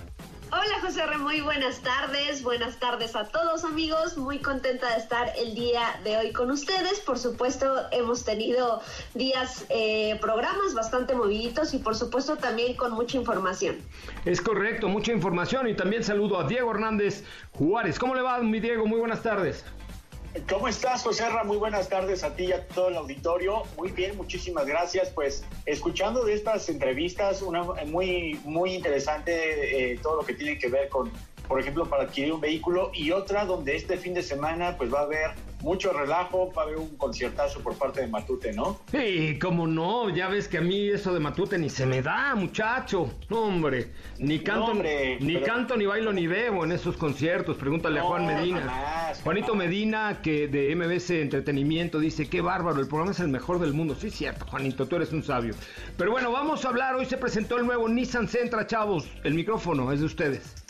Hola José R, muy buenas tardes, buenas tardes a todos amigos, muy contenta de estar el día de hoy con ustedes, por supuesto hemos tenido días, eh, programas bastante moviditos y por supuesto también con mucha información. Es correcto, mucha información y también saludo a Diego Hernández Juárez, ¿cómo le va mi Diego? Muy buenas tardes. ¿Cómo estás, José Ra? Muy buenas tardes a ti y a todo el auditorio. Muy bien, muchísimas gracias. Pues escuchando de estas entrevistas, una muy, muy interesante eh, todo lo que tiene que ver con, por ejemplo, para adquirir un vehículo y otra donde este fin de semana pues va a haber mucho relajo, va a haber un conciertazo por parte de Matute, ¿no? Sí, cómo no, ya ves que a mí eso de Matute ni se me da, muchacho. No, hombre, ni canto, ni canto, ni bailo, ni bebo en esos conciertos. Pregúntale a Juan Medina. Juanito Medina, que de MBS Entretenimiento, dice, qué bárbaro, el programa es el mejor del mundo. Sí, cierto, Juanito, tú eres un sabio. Pero bueno, vamos a hablar, hoy se presentó el nuevo Nissan Sentra, chavos. El micrófono es de ustedes.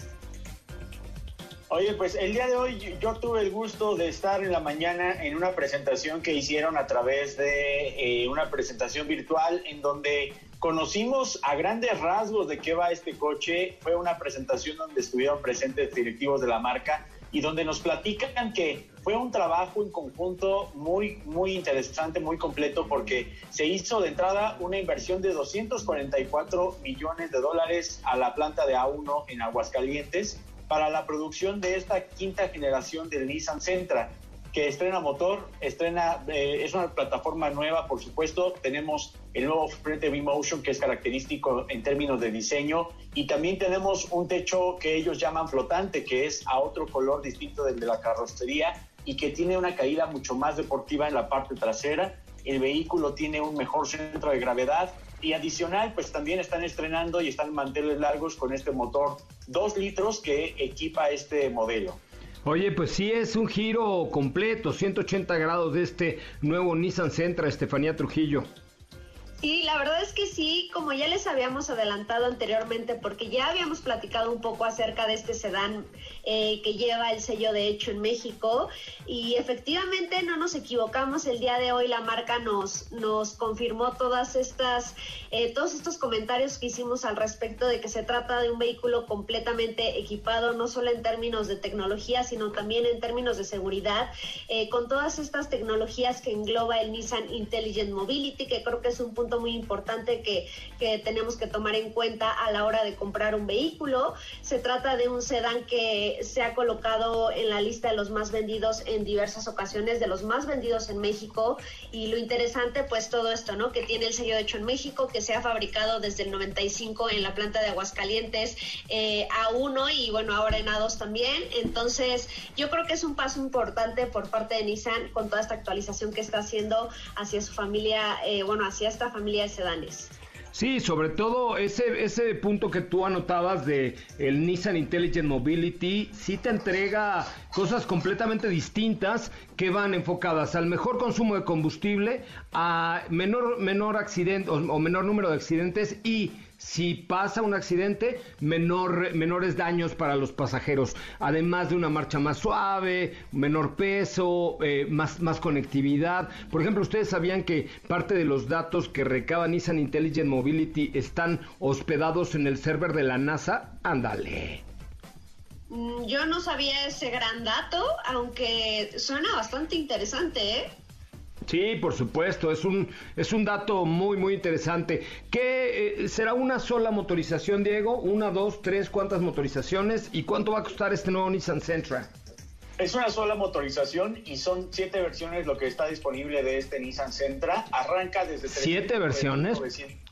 Oye, pues el día de hoy yo tuve el gusto de estar en la mañana en una presentación que hicieron a través de eh, una presentación virtual en donde conocimos a grandes rasgos de qué va este coche. Fue una presentación donde estuvieron presentes directivos de la marca y donde nos platican que fue un trabajo en conjunto muy, muy interesante, muy completo, porque se hizo de entrada una inversión de 244 millones de dólares a la planta de A1 en Aguascalientes para la producción de esta quinta generación del Nissan Sentra, que estrena motor, estrena, eh, es una plataforma nueva, por supuesto. Tenemos el nuevo frente V-Motion, que es característico en términos de diseño, y también tenemos un techo que ellos llaman flotante, que es a otro color distinto del de la carrocería y que tiene una caída mucho más deportiva en la parte trasera. El vehículo tiene un mejor centro de gravedad Y adicional, pues también están estrenando y están manteles largos con este motor 2 litros que equipa este modelo. Oye, pues sí es un giro completo, 180 grados de este nuevo Nissan Sentra, Estefanía Trujillo. Sí, la verdad es que sí, como ya les habíamos adelantado anteriormente, porque ya habíamos platicado un poco acerca de este sedán eh, que lleva el sello de hecho en México y efectivamente no nos equivocamos, el día de hoy la marca nos, nos confirmó todas estas, eh, todos estos comentarios que hicimos al respecto de que se trata de un vehículo completamente equipado, no solo en términos de tecnología, sino también en términos de seguridad, eh, con todas estas tecnologías que engloba el Nissan Intelligent Mobility, que creo que es un punto muy importante que, que tenemos que tomar en cuenta a la hora de comprar un vehículo. Se trata de un sedán que se ha colocado en la lista de los más vendidos en diversas ocasiones, de los más vendidos en México. Y lo interesante, pues todo esto, ¿no? Que tiene el sello hecho en México, que se ha fabricado desde el 95 en la planta de Aguascalientes eh, A1 y bueno, ahora en A2 también. Entonces, yo creo que es un paso importante por parte de Nissan con toda esta actualización que está haciendo hacia su familia, eh, bueno, hacia esta familia de sedanes. Sí, sobre todo ese, ese punto que tú anotabas de el Nissan Intelligent Mobility, sí te entrega cosas completamente distintas que van enfocadas al mejor consumo de combustible, a menor, menor accidente o menor número de accidentes y si pasa un accidente, menor, menores daños para los pasajeros, además de una marcha más suave, menor peso, eh, más, más conectividad. Por ejemplo, ustedes sabían que parte de los datos que recaba Nissan Intelligent Mobility están hospedados en el server de la NASA. Ándale. Mm, yo no sabía ese gran dato, aunque suena bastante interesante, ¿eh? Sí, por supuesto, es un, es un dato muy, muy interesante. ¿Qué eh, será una sola motorización, Diego? ¿Una, dos, tres? ¿Cuántas motorizaciones? ¿Y cuánto va a costar este nuevo Nissan Sentra? Es una sola motorización y son siete versiones lo que está disponible de este Nissan Sentra. Arranca desde... ¿Siete versiones?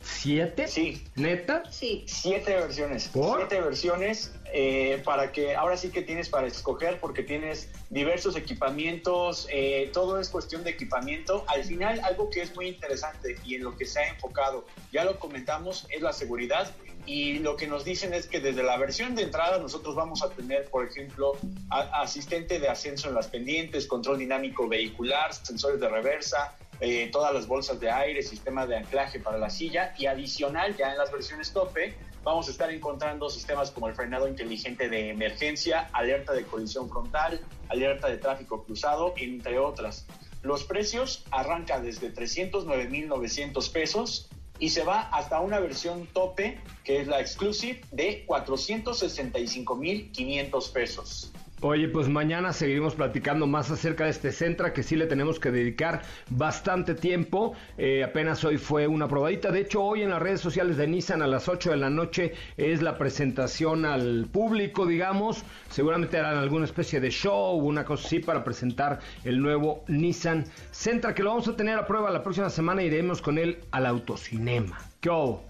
¿Siete? Sí. ¿Neta? Sí. Siete versiones. Siete versiones eh, para que ahora sí que tienes para escoger porque tienes diversos equipamientos, eh, todo es cuestión de equipamiento. Al final, algo que es muy interesante y en lo que se ha enfocado, ya lo comentamos, es la seguridad y lo que nos dicen es que desde la versión de entrada nosotros vamos a tener, por ejemplo, asistente de ascenso en las pendientes, control dinámico vehicular, sensores de reversa, eh, todas las bolsas de aire, sistema de anclaje para la silla y adicional ya en las versiones tope vamos a estar encontrando sistemas como el frenado inteligente de emergencia, alerta de colisión frontal, alerta de tráfico cruzado, entre otras. Los precios arrancan desde 309.900 pesos y se va hasta una versión tope, que es la exclusive, de 465.500 pesos. Oye, pues mañana seguiremos platicando más acerca de este Centra que sí le tenemos que dedicar bastante tiempo. Eh, apenas hoy fue una probadita. De hecho, hoy en las redes sociales de Nissan a las 8 de la noche es la presentación al público, digamos. Seguramente harán alguna especie de show, una cosa así para presentar el nuevo Nissan Centra que lo vamos a tener a prueba la próxima semana. Iremos con él al autocinema. ¿Qué hago?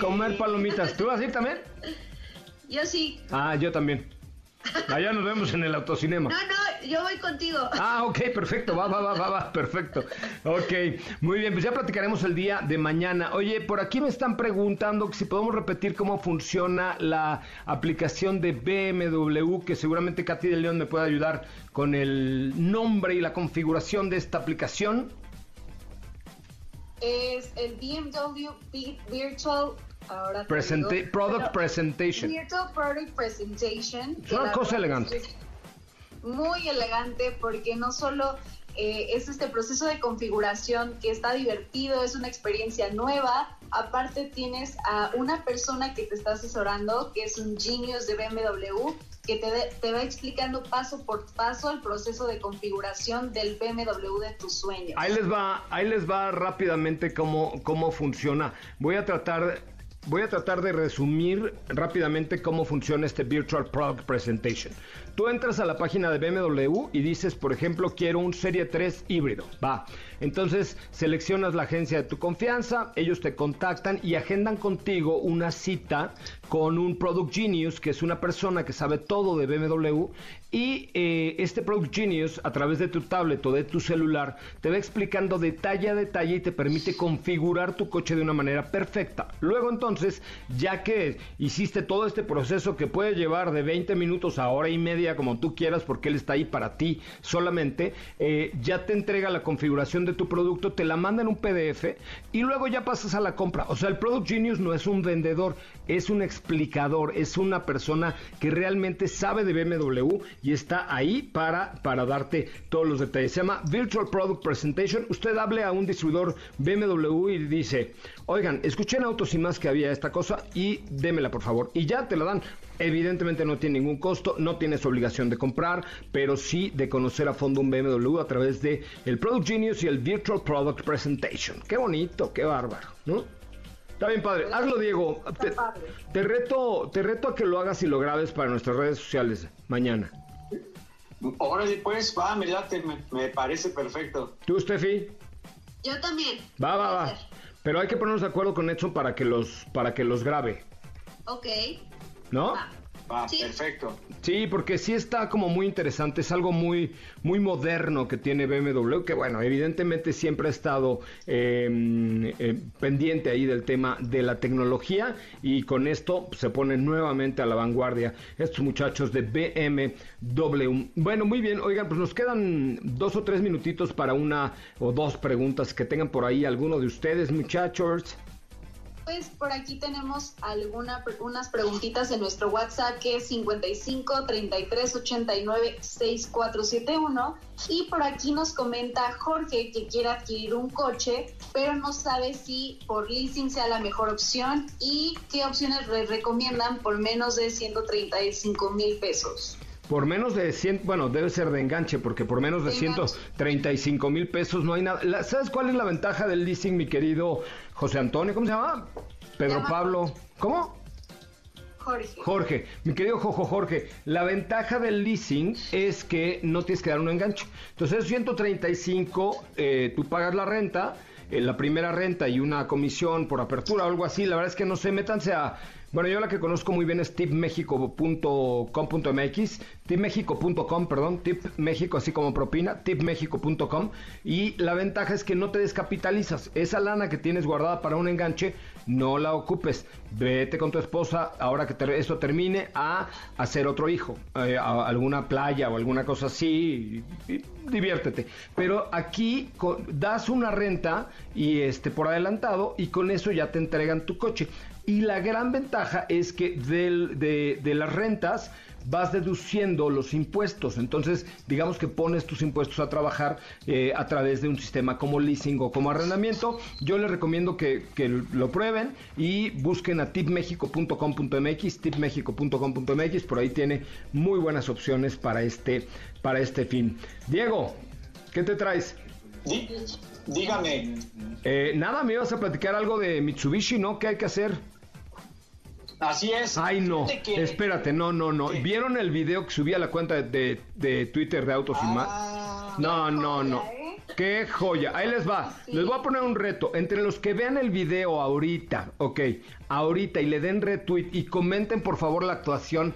Comer palomitas. ¿Tú vas a ir también? Yo sí. Ah, yo también. Allá nos vemos en el autocinema. No, no, yo voy contigo. Ah, ok, perfecto, va, va, va, va, va, perfecto. Ok, muy bien, pues ya platicaremos el día de mañana. Oye, por aquí me están preguntando si podemos repetir cómo funciona la aplicación de BMW, que seguramente Katy de León me puede ayudar con el nombre y la configuración de esta aplicación. Es el BMW Virtual Ahora product Presentation. Virtual Product Presentation. Es una cosa elegante. muy elegante porque no solo eh, es este proceso de configuración que está divertido, es una experiencia nueva. Aparte tienes a una persona que te está asesorando, que es un genius de BMW, que te, te, va explicando paso por paso el proceso de configuración del BMW de tus sueños. Ahí les va, ahí les va rápidamente cómo, cómo funciona. Voy a tratar voy a tratar de resumir rápidamente cómo funciona este Virtual Product Presentation. Tú entras a la página de BMW y dices, por ejemplo, quiero un Serie 3 híbrido. Va. Entonces seleccionas la agencia de tu confianza, ellos te contactan y agendan contigo una cita con un Product Genius, que es una persona que sabe todo de BMW y eh, este Product Genius, a través de tu tablet o de tu celular, te va explicando detalle a detalle y te permite configurar tu coche de una manera perfecta. Luego entonces, ya que hiciste todo este proceso que puede llevar de 20 minutos a hora y media, como tú quieras, porque él está ahí para ti solamente, eh, ya te entrega la configuración de tu producto, te la manda en un PDF y luego ya pasas a la compra. O sea, el Product Genius no es un vendedor, es un explicador, es una persona que realmente sabe de BMW y está ahí para, para darte todos los detalles. Se llama Virtual Product Presentation. Usted hable a un distribuidor BMW y dice, oigan, escuché en Autos y más que había esta cosa y démela por favor. Y ya te la dan. Evidentemente no tiene ningún costo, no tienes obligación de comprar, pero sí de conocer a fondo un BMW a través de el Product Genius y el Virtual Product Presentation. Qué bonito, qué bárbaro, ¿no? Está bien, padre. Hazlo, Diego. Te, reto, te reto a que lo hagas y lo grabes para nuestras redes sociales mañana. Ahora pues, va, me late, me, parece perfecto. ¿Tú, Steffi? Yo también. Va, va, va. Pero hay que ponernos de acuerdo con Edson para que los, para que los grabe. Ok. ¿No? Perfecto. Sí, porque sí está como muy interesante, es algo muy, muy moderno que tiene BMW, que bueno, evidentemente siempre ha estado em, eh, pendiente ahí del tema de la tecnología y con esto se pone nuevamente a la vanguardia estos muchachos de BMW. Bueno, muy bien, oigan, pues nos quedan dos o tres minutitos para una o dos preguntas que tengan por ahí alguno de ustedes, muchachos. Pues por aquí tenemos algunas unas preguntitas en nuestro WhatsApp que es 55 33 89 6471 y por aquí nos comenta Jorge que quiere adquirir un coche pero no sabe si por leasing sea la mejor opción y qué opciones le recomiendan por menos de 135 mil pesos. Por menos de 100, bueno, debe ser de enganche, porque por menos de, 135 mil pesos no hay nada. ¿Sabes cuál es la ventaja del leasing, mi querido José Antonio? ¿Cómo se llama? Pedro Pablo. ¿Cómo? Jorge. Jorge, mi querido Jojo Jorge, la ventaja del leasing es que no tienes que dar un enganche. Entonces, 135, eh, tú pagas la renta, eh, la primera renta y una comisión por apertura o algo así. La verdad es que no sé, métanse a bueno, yo la que conozco muy bien es tipmexico.com.mx, tipmexico.com, perdón, tipmexico así como propina, tipmexico.com y la ventaja es que no te descapitalizas. Esa lana que tienes guardada para un enganche, no la ocupes. Vete con tu esposa, ahora que esto termine, a hacer otro hijo, eh, a alguna playa o alguna cosa así, y, diviértete. Pero aquí das una renta y este por adelantado y con eso ya te entregan tu coche. Y la gran ventaja es que de, las rentas vas deduciendo los impuestos. Entonces, digamos que pones tus impuestos a trabajar eh, a través de un sistema como leasing o como arrendamiento. Yo les recomiendo que, lo prueben y busquen a tipmexico.com.mx, tipmexico.com.mx, por ahí tiene muy buenas opciones para este, para este fin. Diego, ¿qué te traes? Dígame. Eh, nada, me ibas a platicar algo de Mitsubishi, ¿no? ¿Qué hay que hacer? Así es. Ay, no. Espérate, no, no, no. ¿Vieron el video que subí a la cuenta de, Twitter de Autos y más? Ah, no, no, no. ¿eh? Qué joya. Ahí les va. Les voy a poner un reto. Entre los que vean el video ahorita, ok, ahorita y le den retweet y comenten por favor la actuación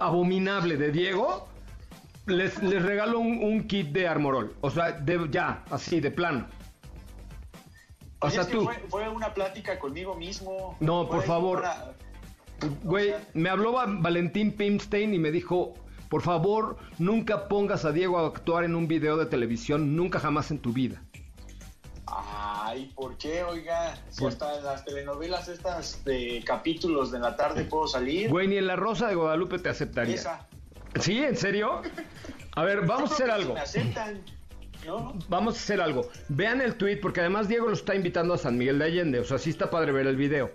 abominable de Diego, les, les regalo un, kit de Armorol. O sea, de, ya, así, de plano. O sea, tú. Fue, una plática conmigo mismo. No, por favor. Güey, me habló Valentín Pimstein y me dijo, por favor, nunca pongas a Diego a actuar en un video de televisión, nunca jamás en tu vida. Ay, ¿por qué, oiga? Si hasta en las telenovelas estas de capítulos de la tarde puedo salir. Güey, ni en La Rosa de Guadalupe te aceptaría. Esa. ¿Sí? ¿En serio? A ver, vamos a hacer algo. Me aceptan. Vamos a hacer algo. Vean el tweet, porque además Diego lo está invitando a San Miguel de Allende. O sea, sí está padre ver el video.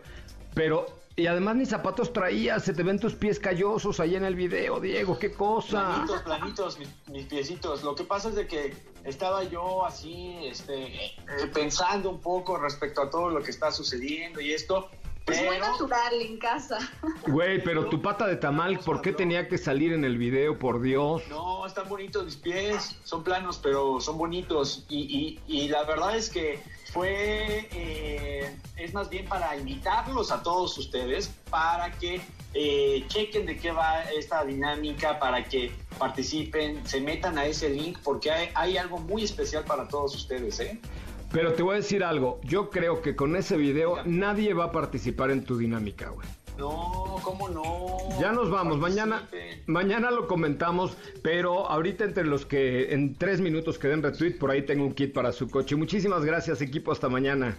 Pero, y además ni zapatos traías, se te ven tus pies callosos ahí en el video, Diego, qué cosa. Planitos, planitos, mis, piecitos. Lo que pasa es de que estaba yo así, este, eh, pensando un poco respecto a todo lo que está sucediendo y esto. Pues muy natural en casa. Güey, pero tu pata de tamal, ¿por qué tenía que salir en el video, por Dios? No, están bonitos mis pies, son planos, pero son bonitos. Y, y, la verdad es que fue, eh, es más bien para invitarlos a todos ustedes para que eh, chequen de qué va esta dinámica, para que participen, se metan a ese link, porque hay, hay algo muy especial para todos ustedes, ¿eh? Pero te voy a decir algo, yo creo que con ese video nadie va a participar en tu dinámica, güey. No, ¿cómo no? Ya nos vamos, mañana, mañana lo comentamos, pero ahorita entre los que en tres minutos queden retweet, por ahí tengo un kit para su coche. Muchísimas gracias equipo, hasta mañana.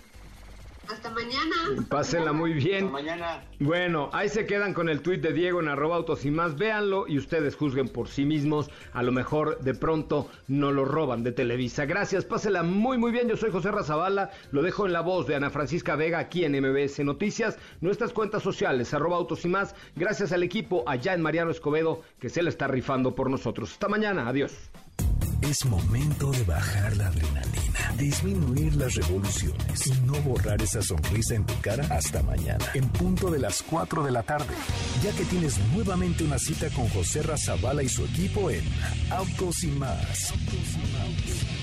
Hasta mañana. Pásenla muy bien. Hasta mañana. Bueno, ahí se quedan con el tuit de Diego en arroba autos y más. Véanlo y ustedes juzguen por sí mismos. A lo mejor de pronto no lo roban de Televisa. Gracias, pásenla muy muy bien. Yo soy José Razabala. Lo dejo en la voz de Ana Francisca Vega aquí en MBS Noticias. Nuestras cuentas sociales, arroba autos y más. Gracias al equipo allá en Mariano Escobedo que se le está rifando por nosotros. Hasta mañana. Adiós. Es momento de bajar la adrenalina, disminuir las revoluciones y no borrar esa sonrisa en tu cara hasta mañana, en punto de las 4 de la tarde, ya que tienes nuevamente una cita con José Razabala y su equipo en Autos y más. Autos y más.